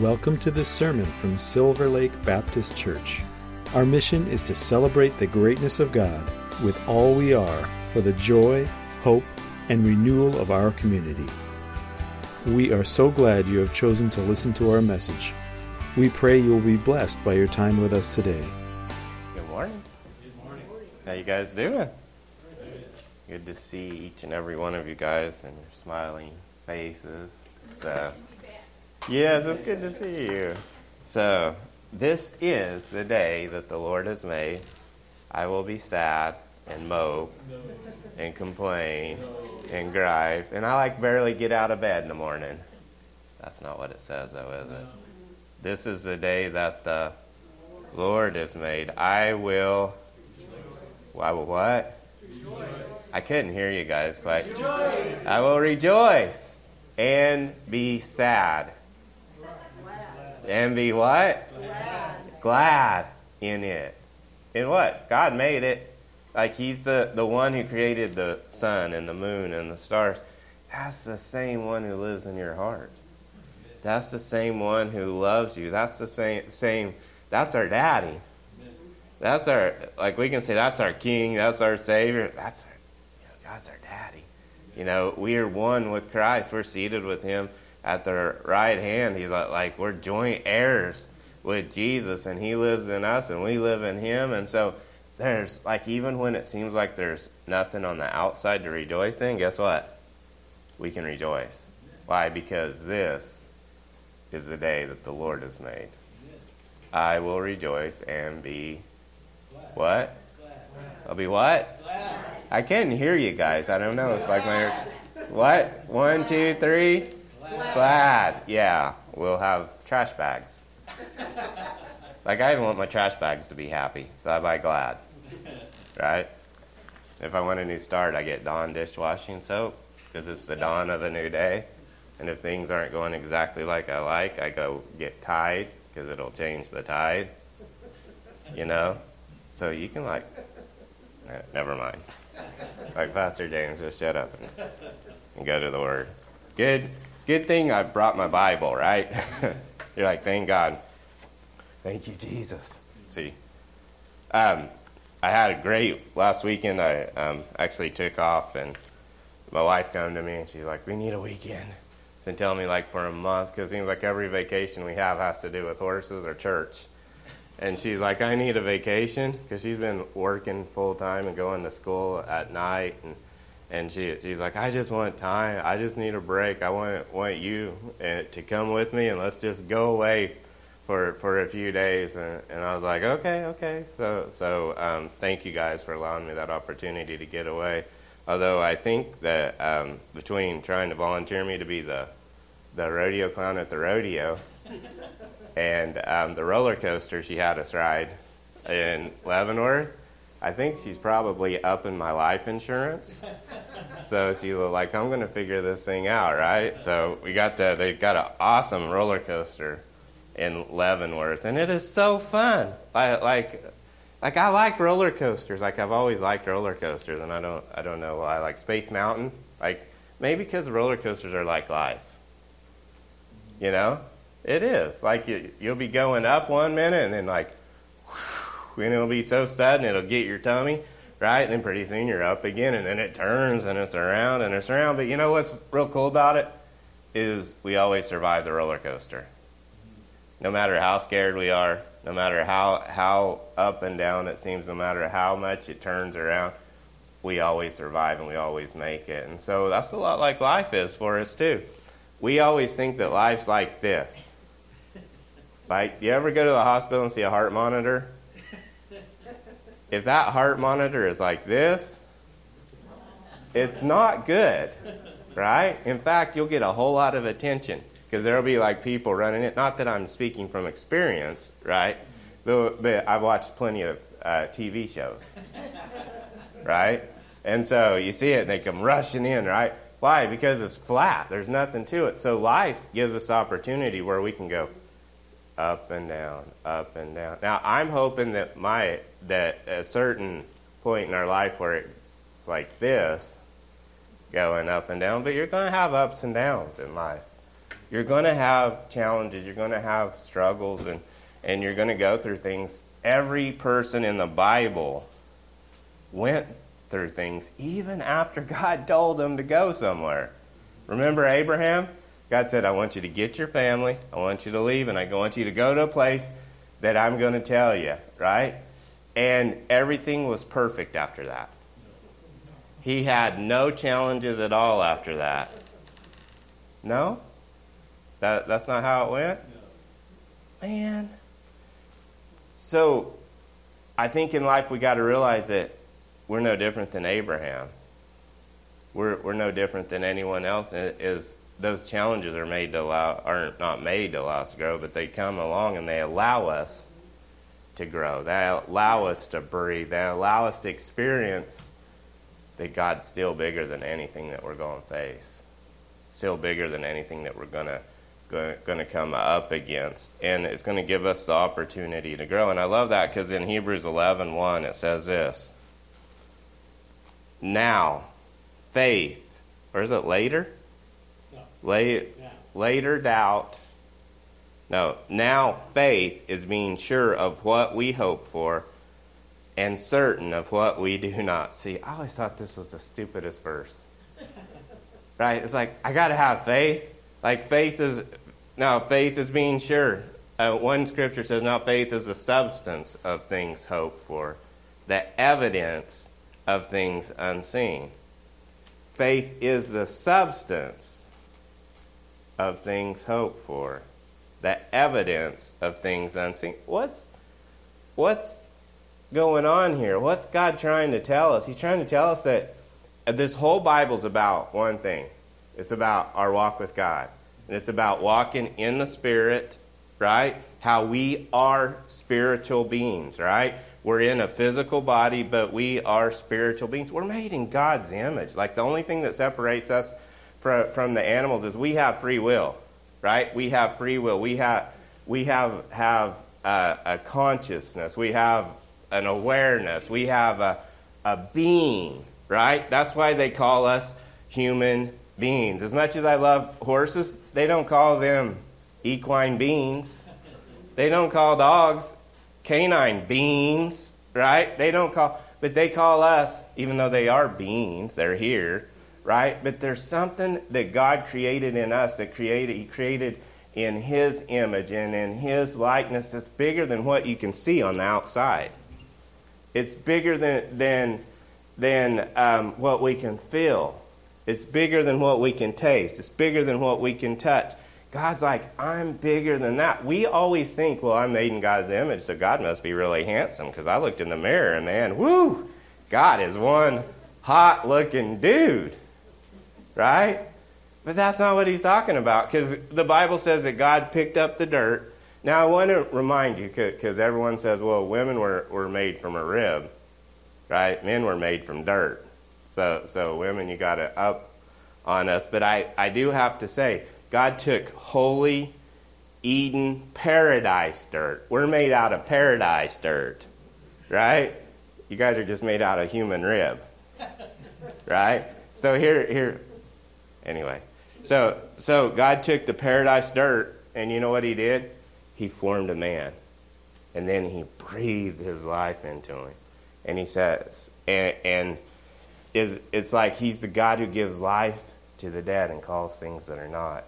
Welcome to this sermon from Silver Lake Baptist Church. Our mission is to celebrate the greatness of God with all we are for the joy, hope, and renewal of our community. We are so glad you have chosen to listen to our message. We pray you will be blessed by your time with us today. Good morning. Good morning. How you guys doing? Good to see each and every one of you guys and your smiling faces. So, yes, it's good to see you. So, this is the day that the Lord has made. I will be sad and mope and complain and gripe, and I like barely get out of bed in the morning. That's not what it says, though, is it? This is the day that the Lord has made. I will. I will what? I couldn't hear you guys. Rejoice. I will rejoice and be sad. And be what? Glad. Glad in it. In what? God made it. Like He's the, the one who created the sun and the moon and the stars. That's the same one who lives in your heart. That's the same one who loves you. That's the same same that's our daddy. That's our like we can say that's our king, that's our savior. That's our you know, God's our daddy. You know, we are one with Christ. We're seated with him at the right hand. He's like, like we're joint heirs with Jesus and he lives in us and we live in him and so there's like even when it seems like there's nothing on the outside to rejoice in, guess what? We can rejoice. Why? Because this is the day that the Lord has made. I will rejoice and be what? I'll be what? I can't hear you guys. I don't know. It's like my ears. What? One, two, three. Glad. Yeah, we'll have trash bags. Like I even want my trash bags to be happy, so I buy Glad. Right? If I want a new start, I get Dawn dishwashing soap because it's the dawn of a new day. And if things aren't going exactly like I like, I go get Tide because it'll change the tide. You know? So you can, like, eh, never mind. Like Pastor James, just shut up and, and go to the Word. Good, good thing I brought my Bible, right? You're like, thank God. Thank you, Jesus. See. Um, I had a great last weekend. I um, actually took off, and my wife came to me and she's like, "We need a weekend." been telling me like for a month because it seems like every vacation we have has to do with horses or church. And she's like, I need a vacation because she's been working full time and going to school at night. And, and she, she's like, I just want time. I just need a break. I want, want you eh, to come with me and let's just go away for, for a few days. And, and I was like, okay, okay. So, so um, thank you guys for allowing me that opportunity to get away. Although I think that um, between trying to volunteer me to be the the rodeo clown at the rodeo and um, the roller coaster she had us ride in Leavenworth, I think she's probably up in my life insurance. so she was like, "I'm going to figure this thing out, right?" So we got to they got an awesome roller coaster in Leavenworth, and it is so fun. I, like like I like roller coasters. Like I've always liked roller coasters, and I don't I don't know why. Like Space Mountain. Like maybe because roller coasters are like life. You know, it is like you, you'll be going up one minute, and then like, and it'll be so sudden it'll get your tummy right, and then pretty soon you're up again, and then it turns and it's around and it's around. But you know what's real cool about it is we always survive the roller coaster. No matter how scared we are, no matter how, how up and down it seems, no matter how much it turns around, we always survive and we always make it. And so that's a lot like life is for us, too. We always think that life's like this. Like, you ever go to the hospital and see a heart monitor? If that heart monitor is like this, it's not good, right? In fact, you'll get a whole lot of attention because there'll be like people running it. Not that I'm speaking from experience, right? But, I've watched plenty of uh, TV shows, right? And so you see it, and they come rushing in, right? Why? Because it's flat. There's nothing to it. So life gives us opportunity where we can go up and down, up and down. Now I'm hoping that my that a certain point in our life where it's like this, going up and down, but you're going to have ups and downs in life. You're going to have challenges, you're going to have struggles, and, and you're going to go through things. Every person in the Bible went through things even after God told them to go somewhere. Remember Abraham? God said, I want you to get your family, I want you to leave, and I want you to go to a place that I'm going to tell you, right? And everything was perfect after that. He had no challenges at all after that. No? That, that's not how it went? Man. So, I think in life we got to realize that we're no different than Abraham. We're, we're no different than anyone else. Is those challenges are made to allow, are not made to allow us to grow, but they come along and they allow us to grow. They allow us to breathe. They allow us to experience that God's still bigger than anything that we're going to face, still bigger than anything that we're going to going to come up against and it's going to give us the opportunity to grow and i love that because in hebrews 11 1 it says this now faith or is it later no. Late, yeah. later doubt no now faith is being sure of what we hope for and certain of what we do not see. I always thought this was the stupidest verse. Right? It's like i got to have faith. Like faith is now, faith is being sure. Uh, one scripture says, now faith is the substance of things hoped for, the evidence of things unseen. Faith is the substance of things hoped for, the evidence of things unseen. What's, what's going on here? What's God trying to tell us? He's trying to tell us that uh, this whole Bible's about one thing it's about our walk with God. And it's about walking in the Spirit, right? How we are spiritual beings, right? We're in a physical body, but we are spiritual beings. We're made in God's image. Like the only thing that separates us from, from the animals is we have free will, right? We have free will. We have, we have, have a, a consciousness. We have an awareness. We have a, a being, right? That's why they call us human beings. As much as I love horses, they don't call them equine beings. They don't call dogs canine beings, right? They don't call, but they call us, even though they are beings, they're here, right? But there's something that God created in us that created, He created in His image and in His likeness that's bigger than what you can see on the outside. It's bigger than, than, than um, what we can feel. It's bigger than what we can taste. It's bigger than what we can touch. God's like, I'm bigger than that. We always think, well, I'm made in God's image, so God must be really handsome because I looked in the mirror and man, whoo, God is one hot looking dude. Right? But that's not what he's talking about because the Bible says that God picked up the dirt. Now, I want to remind you because everyone says, well, women were, were made from a rib, right? Men were made from dirt. So, so women, you got to up on us. But I, I do have to say, God took holy Eden paradise dirt. We're made out of paradise dirt, right? You guys are just made out of human rib, right? So here, here. Anyway, so so God took the paradise dirt, and you know what He did? He formed a man, and then He breathed His life into him, and He says, and, and is it's like he's the God who gives life to the dead and calls things that are not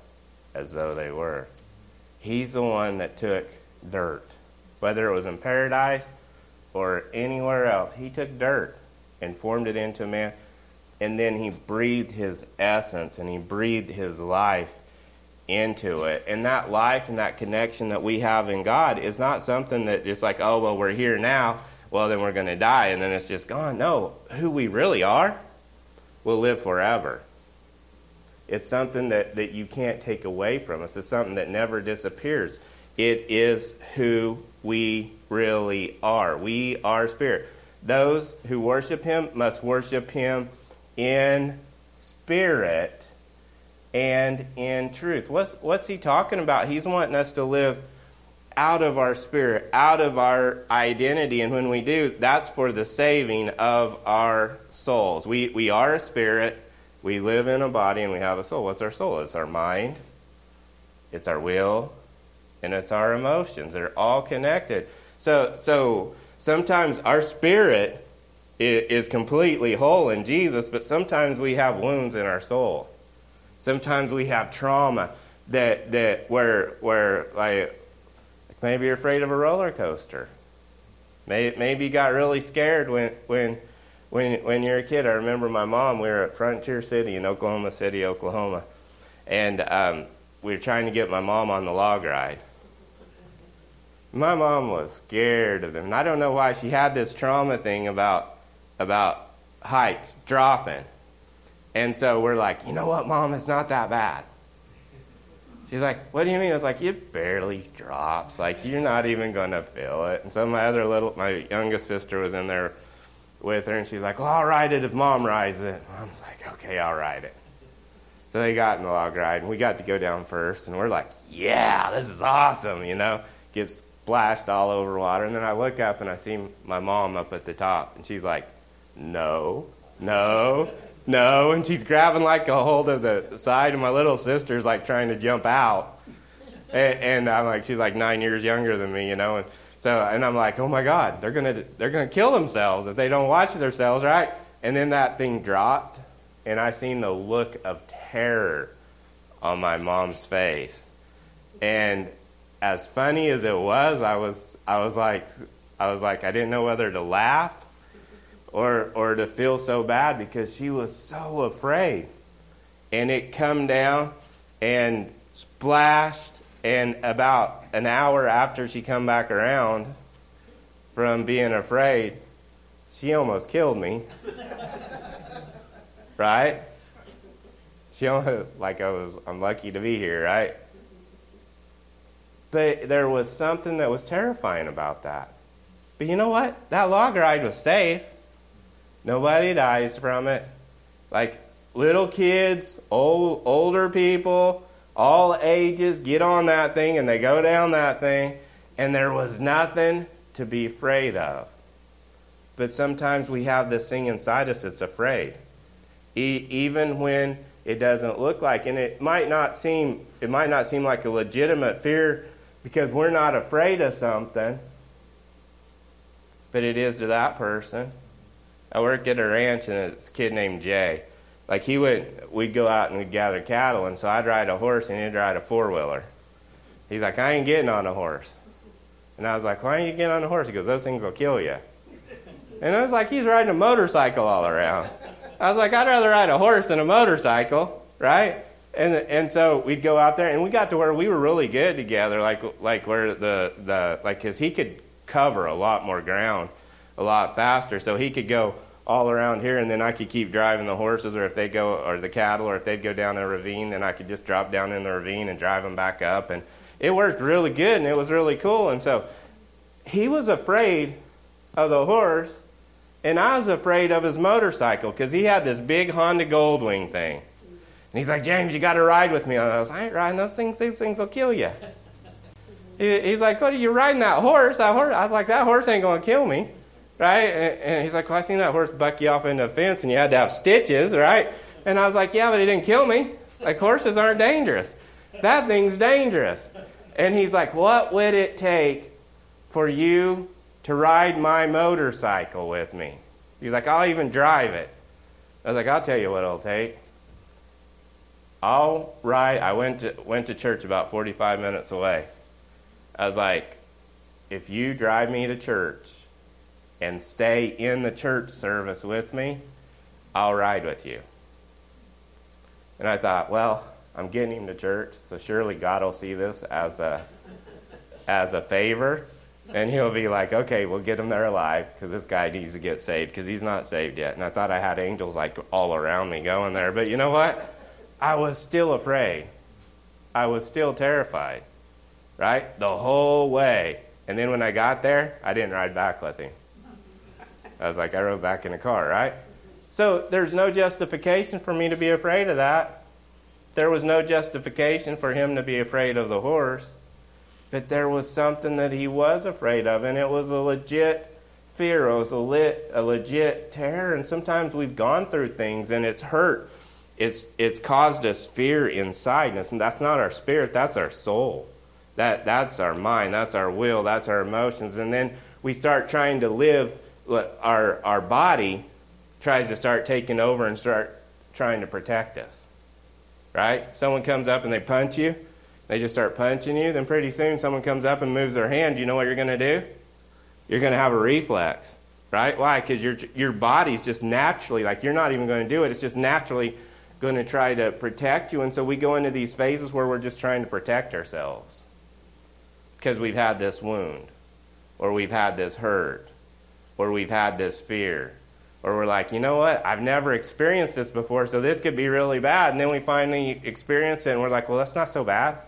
as though they were. He's the one that took dirt, whether it was in paradise or anywhere else. He took dirt and formed it into a man, and then he breathed his essence and he breathed his life into it. And that life and that connection that we have in God is not something that just like, oh, well, we're here now well, then we're going to die and then it's just gone. No, who we really are will live forever. It's something that, that you can't take away from us, it's something that never disappears. It is who we really are. We are spirit. Those who worship him must worship him in spirit and in truth. What's, what's he talking about? He's wanting us to live out of our spirit, out of our identity. And when we do, that's for the saving of our souls. We, we are a spirit, we live in a body, and we have a soul. What's our soul? It's our mind, it's our will, and it's our emotions. They're all connected. So, so sometimes our spirit is completely whole in Jesus, but sometimes we have wounds in our soul. Sometimes we have trauma that that where where like maybe you're afraid of a roller coaster. Maybe, you got really scared when when when when you're a kid. I remember my mom. We were at Frontier City in Oklahoma City, Oklahoma, and um, we were trying to get my mom on the log ride. My mom was scared of them. And I don't know why she had this trauma thing about about heights dropping. And so we're like, you know what, mom, it's not that bad. She's like, what do you mean? I was like, it barely drops. Like, you're not even going to feel it. And so my other little, my youngest sister was in there with her, and she's like, well, I'll ride it if mom rides it. Mom's like, okay, I'll ride it. So they got in the log ride, and we got to go down first, and we're like, yeah, this is awesome, you know? Gets splashed all over water. And then I look up and I see my mom up at the top, and she's like, no, no, no. And she's grabbing like a hold of the side, and my little sister's like trying to jump out. And, and I'm like, she's like nine years younger than me, you know. And so, and I'm like, oh my God, they're gonna they're gonna kill themselves if they don't watch themselves, right? And then that thing dropped, and I seen the look of terror on my mom's face. And as funny as it was, I was I was like I was like I didn't know whether to laugh or, or to feel so bad because she was so afraid. And it come down and splashed, and about an hour after she come back around from being afraid, she almost killed me. right? She almost, like I was, I'm lucky to be here, right? But there was something that was terrifying about that. But you know what? That log ride was safe. Nobody dies from it. Like little kids, old older people, all ages get on that thing and they go down that thing and there was nothing to be afraid of. But sometimes we have this thing inside us that's afraid. E- even when it doesn't look like and it might not seem it might not seem like a legitimate fear because we're not afraid of something but it is to that person I worked at a ranch, and this kid named Jay, like he would, we'd go out and we'd gather cattle, and so I'd ride a horse and he'd ride a four wheeler. He's like, I ain't getting on a horse. And I was like, Why ain't you getting on a horse? He goes, Those things will kill you. And I was like, He's riding a motorcycle all around. I was like, I'd rather ride a horse than a motorcycle, right? And and so we'd go out there, and we got to where we were really good together, like like where the the like because he could cover a lot more ground, a lot faster, so he could go all around here, and then I could keep driving the horses, or if they go, or the cattle, or if they'd go down a ravine, then I could just drop down in the ravine and drive them back up, and it worked really good, and it was really cool. And so he was afraid of the horse, and I was afraid of his motorcycle because he had this big Honda Goldwing thing. And he's like, James, you got to ride with me. And I was, I ain't riding those things. These things will kill you. He's like, what are you riding that horse? That horse? I was like, that horse ain't going to kill me right? And, he's like, well, I seen that horse buck you off into a fence and you had to have stitches, right? And I was like, yeah, but he didn't kill me. Like, horses aren't dangerous. That thing's dangerous. And he's like, what would it take for you to ride my motorcycle with me? He's like, I'll even drive it. I was like, I'll tell you what it'll take. I'll ride. I went to, went to church about 45 minutes away. I was like, if you drive me to church, and stay in the church service with me, I'll ride with you. And I thought, well, I'm getting him to church, so surely God will see this as a as a favor, and he'll be like, okay, we'll get him there alive because this guy needs to get saved because he's not saved yet. And I thought I had angels like all around me going there, but you know what? I was still afraid. I was still terrified, right? The whole way. And then when I got there, I didn't ride back with him. I was like, I rode back in the car, right? So there's no justification for me to be afraid of that. There was no justification for him to be afraid of the horse. But there was something that he was afraid of, and it was a legit fear. It was a, lit, a legit terror. And sometimes we've gone through things and it's hurt. it's, it's caused us fear inside us, and that's not our spirit, that's our soul. That, that's our mind, that's our will, that's our emotions. And then we start trying to live, our, our body tries to start taking over and start trying to protect us. Right? Someone comes up and they punch you, they just start punching you, then pretty soon someone comes up and moves their hand. You know what you're going to do? You're going to have a reflex. Right? Why? Because your, your body's just naturally, like you're not even going to do it, it's just naturally going to try to protect you. And so we go into these phases where we're just trying to protect ourselves because we've had this wound, or we've had this hurt, or we've had this fear. Or we're like, you know what? I've never experienced this before, so this could be really bad. And then we finally experience it, and we're like, well, that's not so bad.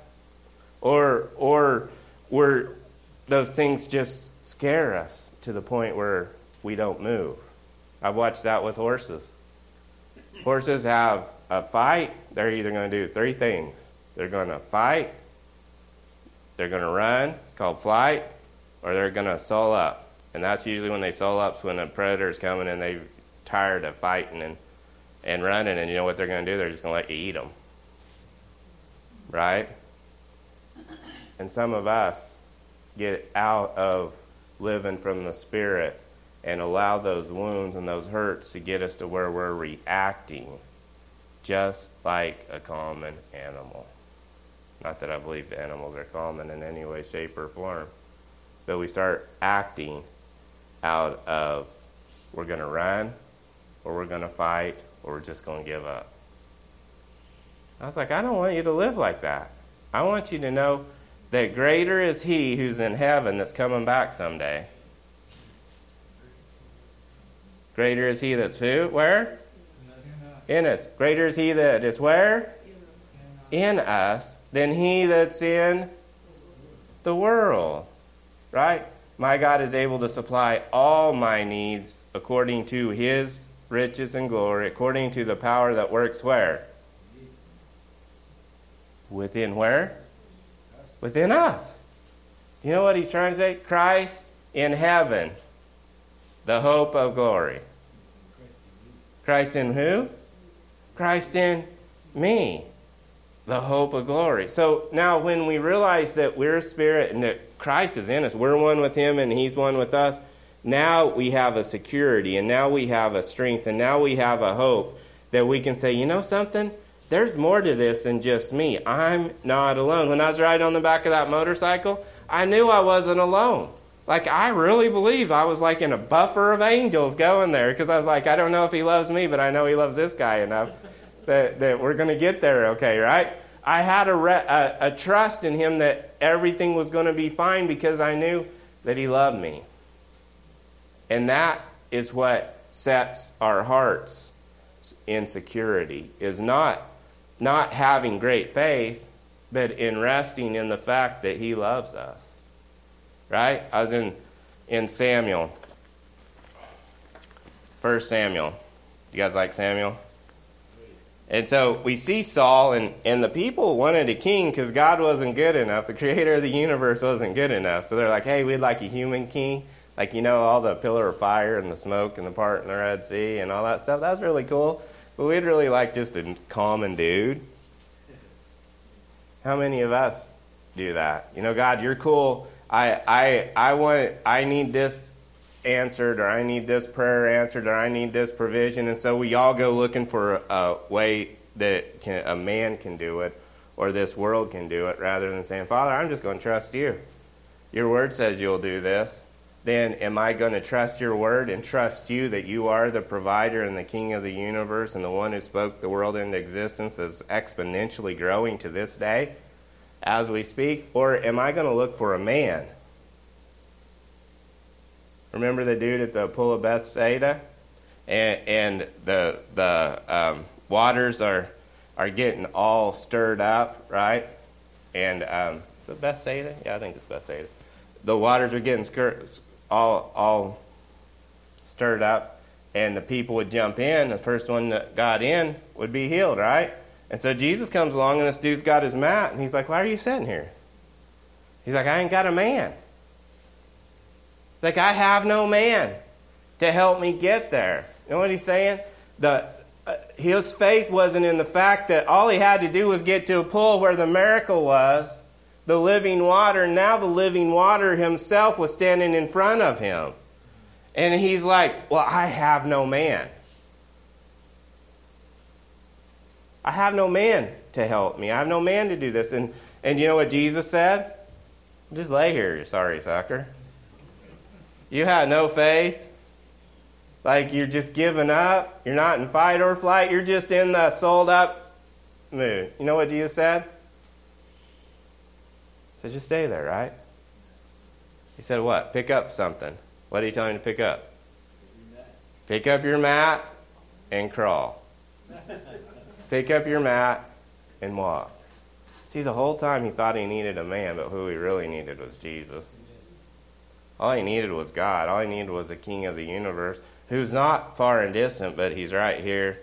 Or, or we're, those things just scare us to the point where we don't move. I've watched that with horses. Horses have a fight, they're either going to do three things they're going to fight, they're going to run, it's called flight, or they're going to soul up. And that's usually when they soul up, when a predator's coming and they're tired of fighting and, and running, and you know what they're going to do? They're just going to let you eat them. Right? And some of us get out of living from the Spirit and allow those wounds and those hurts to get us to where we're reacting just like a common animal. Not that I believe animals are common in any way, shape, or form. But we start acting out of we're going to run, or we're going to fight, or we're just going to give up. I was like, I don't want you to live like that. I want you to know that greater is He who's in heaven that's coming back someday. Greater is He that's who? Where? in us. Greater is he that is where? In us than he that's in the world. Right? My God is able to supply all my needs according to his riches and glory, according to the power that works where? Within where? Within us. Do you know what he's trying to say? Christ in heaven, the hope of glory. Christ in who? Christ in me, the hope of glory. So now, when we realize that we're a spirit and that Christ is in us, we're one with Him and He's one with us, now we have a security and now we have a strength and now we have a hope that we can say, you know something? There's more to this than just me. I'm not alone. When I was riding on the back of that motorcycle, I knew I wasn't alone. Like, I really believed I was like in a buffer of angels going there because I was like, I don't know if he loves me, but I know he loves this guy enough that, that we're going to get there okay, right? I had a, re- a, a trust in him that everything was going to be fine because I knew that he loved me. And that is what sets our hearts in security, is not, not having great faith, but in resting in the fact that he loves us. Right? I was in, in Samuel. First Samuel. You guys like Samuel? And so we see Saul, and, and the people wanted a king because God wasn't good enough. The creator of the universe wasn't good enough. So they're like, hey, we'd like a human king. Like, you know, all the pillar of fire and the smoke and the part in the Red Sea and all that stuff. That's really cool. But we'd really like just a common dude. How many of us do that? You know, God, you're cool. I, I, I want, I need this answered, or I need this prayer answered, or I need this provision. And so we all go looking for a way that can, a man can do it, or this world can do it, rather than saying, Father, I'm just going to trust you. Your word says you'll do this. Then am I going to trust your word and trust you that you are the provider and the king of the universe and the one who spoke the world into existence is exponentially growing to this day as we speak? Or am I going to look for a man? Remember the dude at the pool of Bethsaida? And, and the, the um, waters are, are getting all stirred up, right? And um, is it Bethsaida? Yeah, I think it's Bethsaida. The waters are getting all, all stirred up, and the people would jump in. The first one that got in would be healed, right? And so Jesus comes along, and this dude's got his mat, and he's like, Why are you sitting here? He's like, I ain't got a man. Like, I have no man to help me get there. You know what he's saying? The, uh, his faith wasn't in the fact that all he had to do was get to a pool where the miracle was, the living water. Now the living water himself was standing in front of him. And he's like, Well, I have no man. I have no man to help me. I have no man to do this. And, and you know what Jesus said? Just lay here, you sorry sucker. You have no faith. Like you're just giving up. You're not in fight or flight. You're just in the sold up mood. You know what Jesus said? He said, just stay there, right? He said, what? Pick up something. What are you telling me to pick up? Pick up your mat and crawl. pick up your mat and walk. See, the whole time he thought he needed a man, but who he really needed was Jesus. All he needed was God. All he needed was the King of the universe who's not far and distant, but he's right here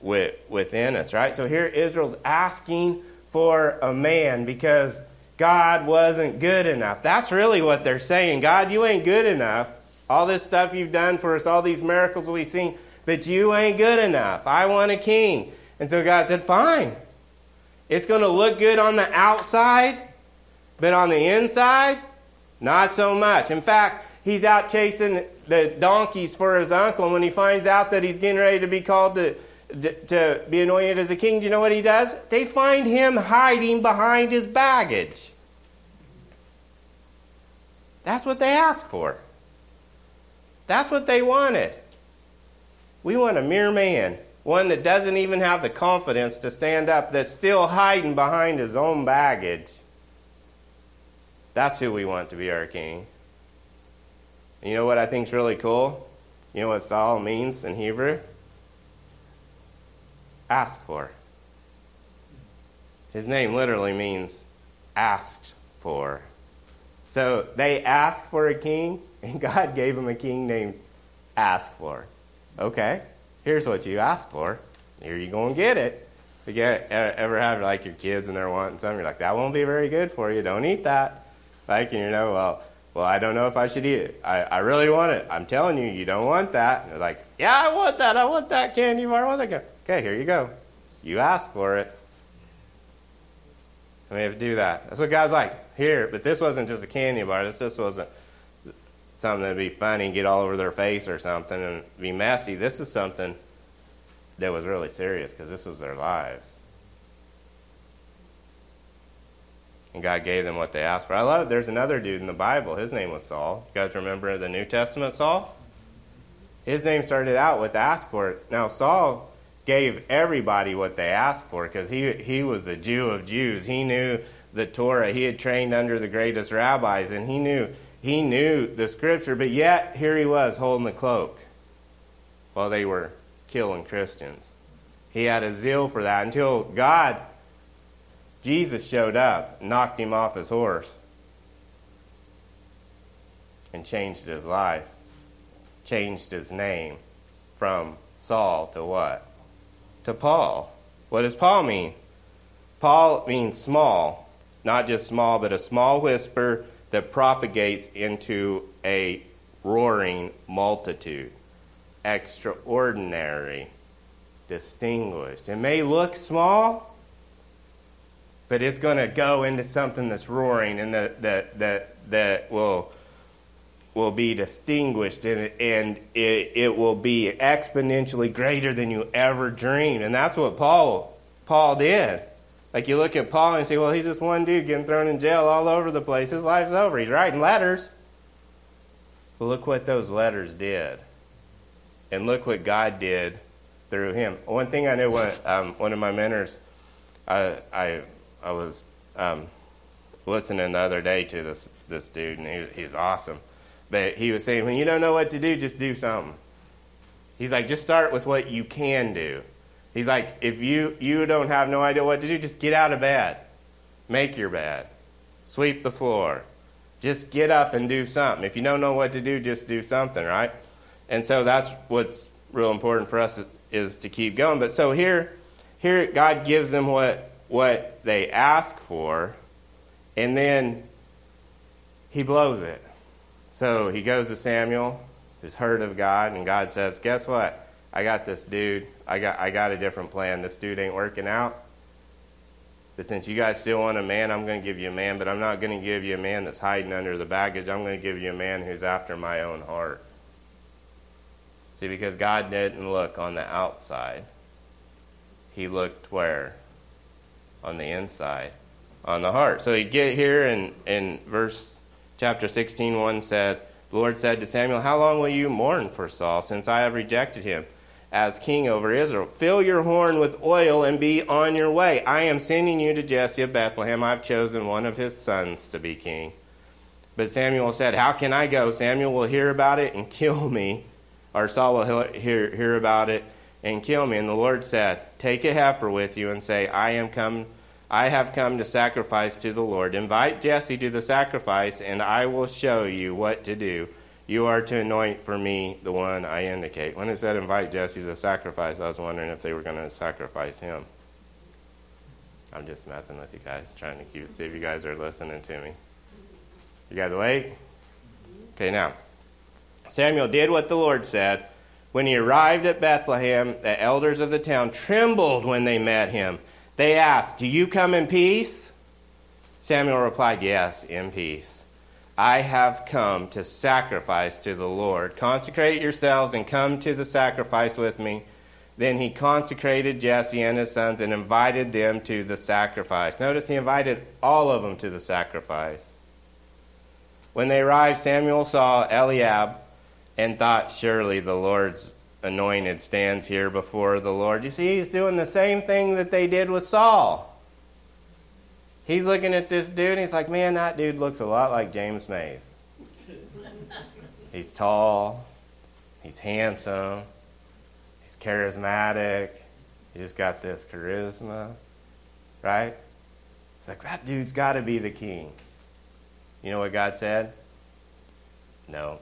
with, within us, right? So here Israel's asking for a man because God wasn't good enough. That's really what they're saying. God, you ain't good enough. All this stuff you've done for us, all these miracles we've seen, but you ain't good enough. I want a king. And so God said, fine. It's going to look good on the outside, but on the inside, not so much. In fact, he's out chasing the donkeys for his uncle. And when he finds out that he's getting ready to be called to, to be anointed as a king, do you know what he does? They find him hiding behind his baggage. That's what they asked for. That's what they wanted. We want a mere man, one that doesn't even have the confidence to stand up, that's still hiding behind his own baggage. That's who we want to be our king. And you know what I think is really cool? You know what Saul means in Hebrew? Ask for. His name literally means asked for. So they asked for a king, and God gave them a king named Ask for. Okay, here's what you ask for. Here you go and get it. You get, ever have like your kids and they're wanting something, you're like, that won't be very good for you. Don't eat that. Like, you know, well, well, I don't know if I should eat it. I, I really want it. I'm telling you, you don't want that. And they're like, yeah, I want that. I want that candy bar. I want that. Candy. Okay, here you go. You ask for it. I mean, if do that. That's what God's like. Here, but this wasn't just a candy bar. This just wasn't something that'd be funny and get all over their face or something and be messy. This is something that was really serious because this was their lives. And God gave them what they asked for. I love it. There's another dude in the Bible. His name was Saul. You guys remember the New Testament Saul? His name started out with ask for it. Now, Saul gave everybody what they asked for because he, he was a Jew of Jews. He knew the Torah. He had trained under the greatest rabbis, and he knew, he knew the scripture, but yet here he was holding the cloak while they were killing Christians. He had a zeal for that until God Jesus showed up, knocked him off his horse, and changed his life, changed his name from Saul to what? To Paul. What does Paul mean? Paul means small, not just small, but a small whisper that propagates into a roaring multitude. Extraordinary, distinguished. It may look small, but it's going to go into something that's roaring and that that that that will will be distinguished and, and it, it will be exponentially greater than you ever dreamed. And that's what paul paul did. Like you look at paul and say well he's just one dude getting thrown in jail all over the place. His life's over. He's writing letters. But look what those letters did. And look what god did through him. One thing i know when um, one of my mentors I, I I was um, listening the other day to this this dude, and he, he's awesome. But he was saying, when you don't know what to do, just do something. He's like, just start with what you can do. He's like, if you you don't have no idea what to do, just get out of bed, make your bed, sweep the floor, just get up and do something. If you don't know what to do, just do something, right? And so that's what's real important for us is to keep going. But so here, here God gives them what what they ask for, and then he blows it. So he goes to Samuel, who's heard of God, and God says, Guess what? I got this dude. I got I got a different plan. This dude ain't working out. But since you guys still want a man, I'm going to give you a man, but I'm not going to give you a man that's hiding under the baggage. I'm going to give you a man who's after my own heart. See, because God didn't look on the outside. He looked where? On the inside, on the heart. So you get here in, in verse chapter 16, 1 said, The Lord said to Samuel, How long will you mourn for Saul, since I have rejected him? as king over Israel. Fill your horn with oil and be on your way. I am sending you to Jesse of Bethlehem. I've chosen one of his sons to be king. But Samuel said, How can I go? Samuel will hear about it and kill me. Or Saul will hear, hear about it and kill me. And the Lord said, Take a heifer with you and say, I am come. I have come to sacrifice to the Lord. Invite Jesse to the sacrifice, and I will show you what to do. You are to anoint for me the one I indicate. When it said invite Jesse to the sacrifice, I was wondering if they were going to sacrifice him. I'm just messing with you guys, trying to keep, see if you guys are listening to me. You guys awake? Okay, now. Samuel did what the Lord said. When he arrived at Bethlehem, the elders of the town trembled when they met him. They asked, Do you come in peace? Samuel replied, Yes, in peace. I have come to sacrifice to the Lord. Consecrate yourselves and come to the sacrifice with me. Then he consecrated Jesse and his sons and invited them to the sacrifice. Notice he invited all of them to the sacrifice. When they arrived, Samuel saw Eliab and thought, Surely the Lord's anointed stands here before the Lord. You see, he's doing the same thing that they did with Saul. He's looking at this dude and he's like, man, that dude looks a lot like James Mays. he's tall, he's handsome, he's charismatic, he just got this charisma, right? It's like, that dude's got to be the king. You know what God said? No,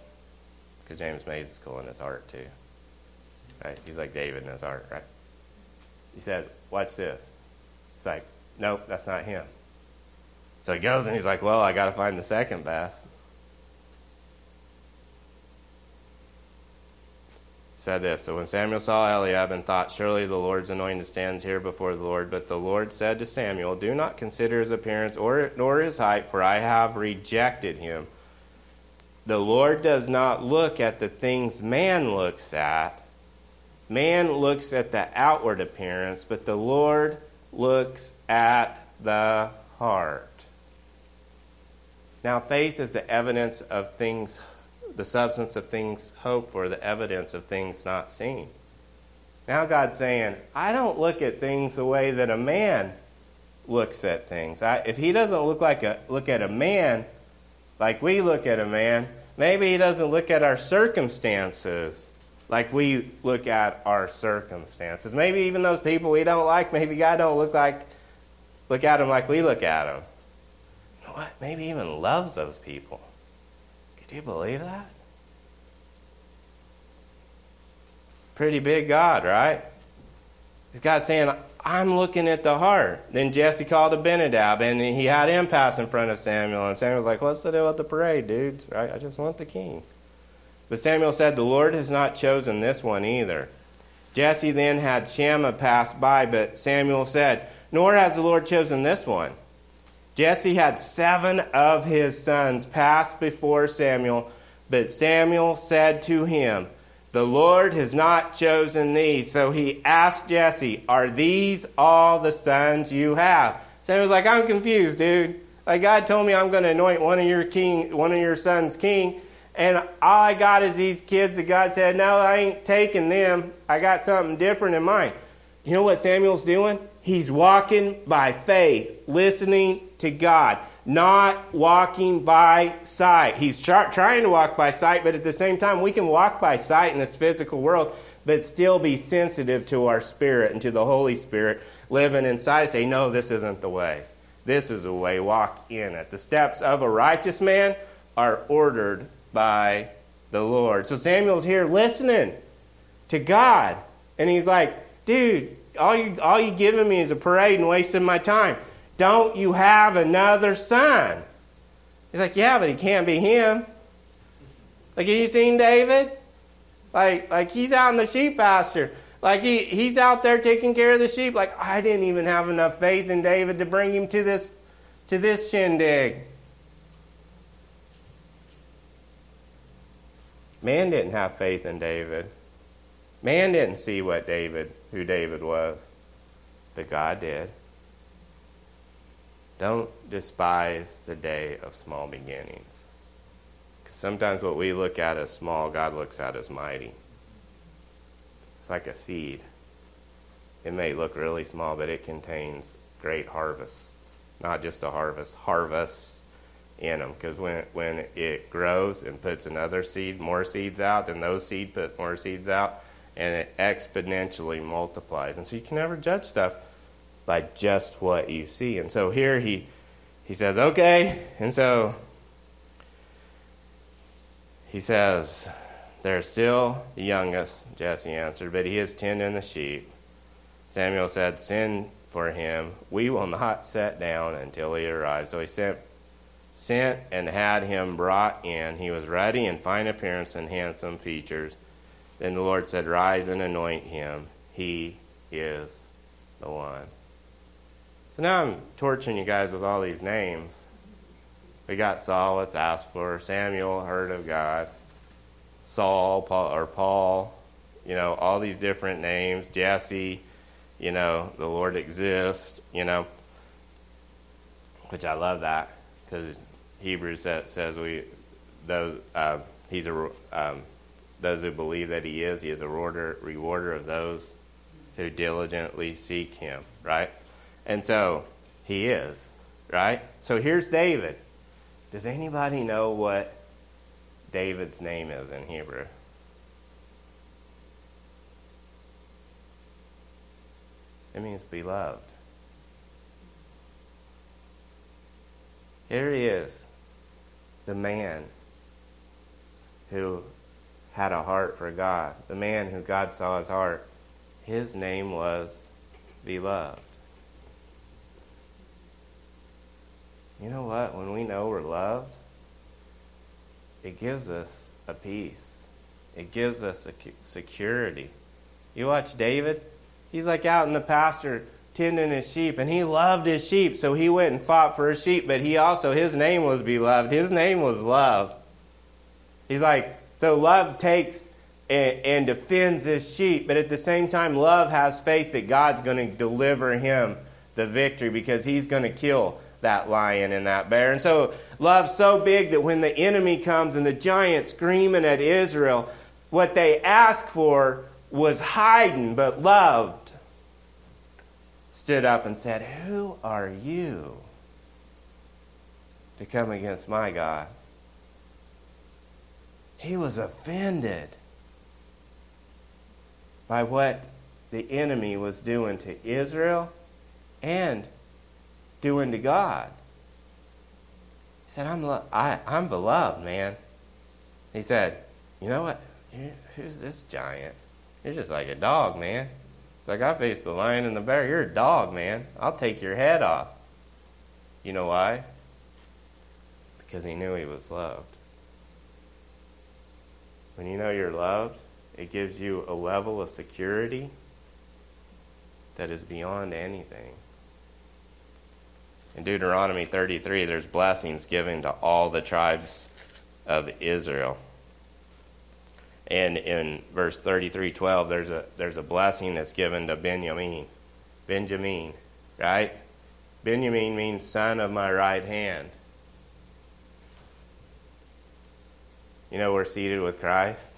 because James Mays is cool in his heart too. Right? He's like David in his heart, right? He said, Watch this. It's like, nope, that's not him. So he goes and he's like, Well, I got to find the second best. Said this So when Samuel saw Eliab and thought, Surely the Lord's anointed stands here before the Lord. But the Lord said to Samuel, Do not consider his appearance or nor his height, for I have rejected him. The Lord does not look at the things man looks at. Man looks at the outward appearance, but the Lord looks at the heart. Now, faith is the evidence of things, the substance of things hoped for, the evidence of things not seen. Now, God's saying, I don't look at things the way that a man looks at things. I, if he doesn't look like a look at a man like we look at a man, maybe he doesn't look at our circumstances like we look at our circumstances. Maybe even those people we don't like, maybe God don't look like look at them like we look at them what? Maybe even loves those people. Could you believe that? Pretty big God, right? God's saying, I'm looking at the heart. Then Jesse called Abinadab, and he had him pass in front of Samuel. And Samuel was like, What's the deal with the parade, dudes? Right? I just want the king. But Samuel said, The Lord has not chosen this one either. Jesse then had Shammah pass by, but Samuel said, Nor has the Lord chosen this one. Jesse had seven of his sons pass before Samuel, but Samuel said to him, The Lord has not chosen these. So he asked Jesse, Are these all the sons you have? Samuel's like, I'm confused, dude. Like God told me I'm going to anoint one of your king, one of your sons king, and all I got is these kids that God said, No, I ain't taking them. I got something different in mind. You know what Samuel's doing? He's walking by faith, listening to God, not walking by sight. He's tra- trying to walk by sight, but at the same time, we can walk by sight in this physical world, but still be sensitive to our spirit and to the Holy Spirit living inside. Say, no, this isn't the way. This is the way. Walk in it. The steps of a righteous man are ordered by the Lord. So Samuel's here listening to God, and he's like, dude, all you all you giving me is a parade and wasting my time. Don't you have another son? He's like, Yeah, but he can't be him. Like, have you seen David? Like, like he's out in the sheep pasture. Like he, he's out there taking care of the sheep. Like I didn't even have enough faith in David to bring him to this to this shindig. Man didn't have faith in David. Man didn't see what David, who David was, but God did. Don't despise the day of small beginnings. Because sometimes what we look at as small, God looks at as mighty. It's like a seed. It may look really small, but it contains great harvest. Not just a harvest, harvest in them. Because when, when it grows and puts another seed, more seeds out, then those seed put more seeds out, and it exponentially multiplies. And so you can never judge stuff by just what you see. And so here he he says, "Okay." And so he says, "They're still the youngest," Jesse answered, "but he is tending the sheep." Samuel said, "Send for him. We will not set down until he arrives." So he sent sent and had him brought in. He was ruddy in fine appearance and handsome features. Then the Lord said, Rise and anoint him. He is the one. So now I'm torturing you guys with all these names. We got Saul, let's ask for. Samuel, heard of God. Saul, Paul, or Paul, you know, all these different names. Jesse, you know, the Lord exists, you know, which I love that because Hebrews says we those uh, he's a um, those who believe that he is he is a rewarder rewarder of those who diligently seek him right and so he is right? So here's David. Does anybody know what David's name is in Hebrew? It means beloved. Here he is the man who had a heart for God, the man who God saw his heart, his name was Beloved. You know what? When we know we're loved, it gives us a peace. It gives us a security. You watch David, he's like out in the pasture tending his sheep, and he loved his sheep, so he went and fought for his sheep, but he also, his name was beloved. His name was love. He's like, so love takes and, and defends his sheep, but at the same time, love has faith that God's going to deliver him the victory because he's going to kill that lion and that bear. And so, love so big that when the enemy comes and the giant screaming at Israel, what they asked for was hiding, but loved stood up and said, Who are you to come against my God? He was offended by what the enemy was doing to Israel and doing to God. He said, I'm, lo- I, I'm beloved, man. He said, You know what? Who's this giant? You're just like a dog, man. Like, I faced the lion and the bear. You're a dog, man. I'll take your head off. You know why? Because he knew he was loved. When you know you're loved, it gives you a level of security that is beyond anything. In Deuteronomy 33, there's blessings given to all the tribes of Israel. And in verse 33:12 there's a there's a blessing that's given to Benjamin. Benjamin, right? Benjamin means son of my right hand. You know we're seated with Christ.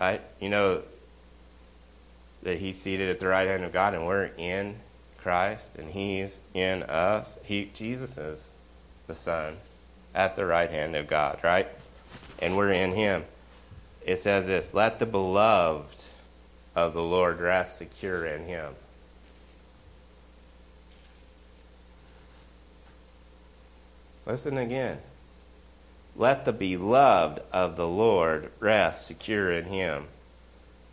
Right? You know that he's seated at the right hand of God and we're in Christ and he's in us. He Jesus is the son at the right hand of God, right? and we're in Him. It says this Let the beloved of the Lord rest secure in Him. Listen again. Let the beloved of the Lord rest secure in Him,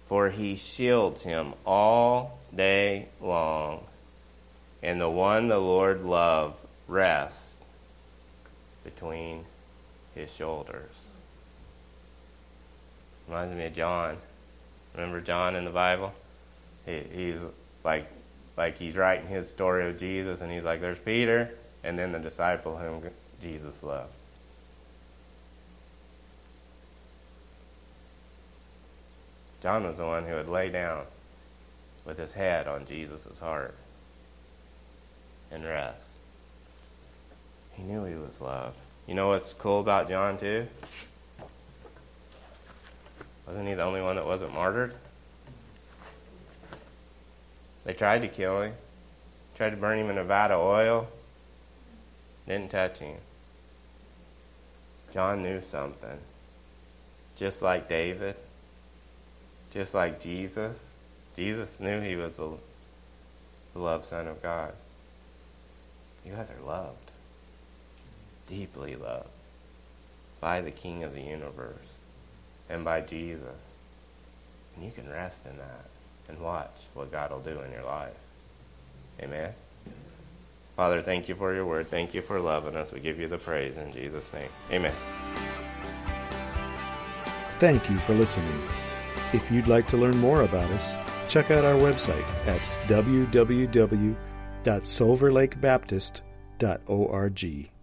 for He shields him all day long, and the one the Lord loved rests between His shoulders. Reminds me of John. Remember John in the Bible? He, he's like, like he's writing his story of Jesus, and he's like, "There's Peter, and then the disciple whom Jesus loved." John was the one who would lay down with his head on Jesus' heart and rest. He knew he was loved. You know what's cool about John, too? Wasn't he the only one that wasn't martyred? They tried to kill him, tried to burn him in a vat of oil, didn't touch him. John knew something. Just like David, just like Jesus. Jesus knew he was the beloved Son of God. You guys are loved, deeply loved by the King of the universe and by Jesus. And you can rest in that and watch what God will do in your life. Amen. Father, thank you for your word. Thank you for loving us. We give you the praise in Jesus' name. Amen. Thank you for listening. If you'd like to learn more about us, check out our website at www.silverlakebaptist.org.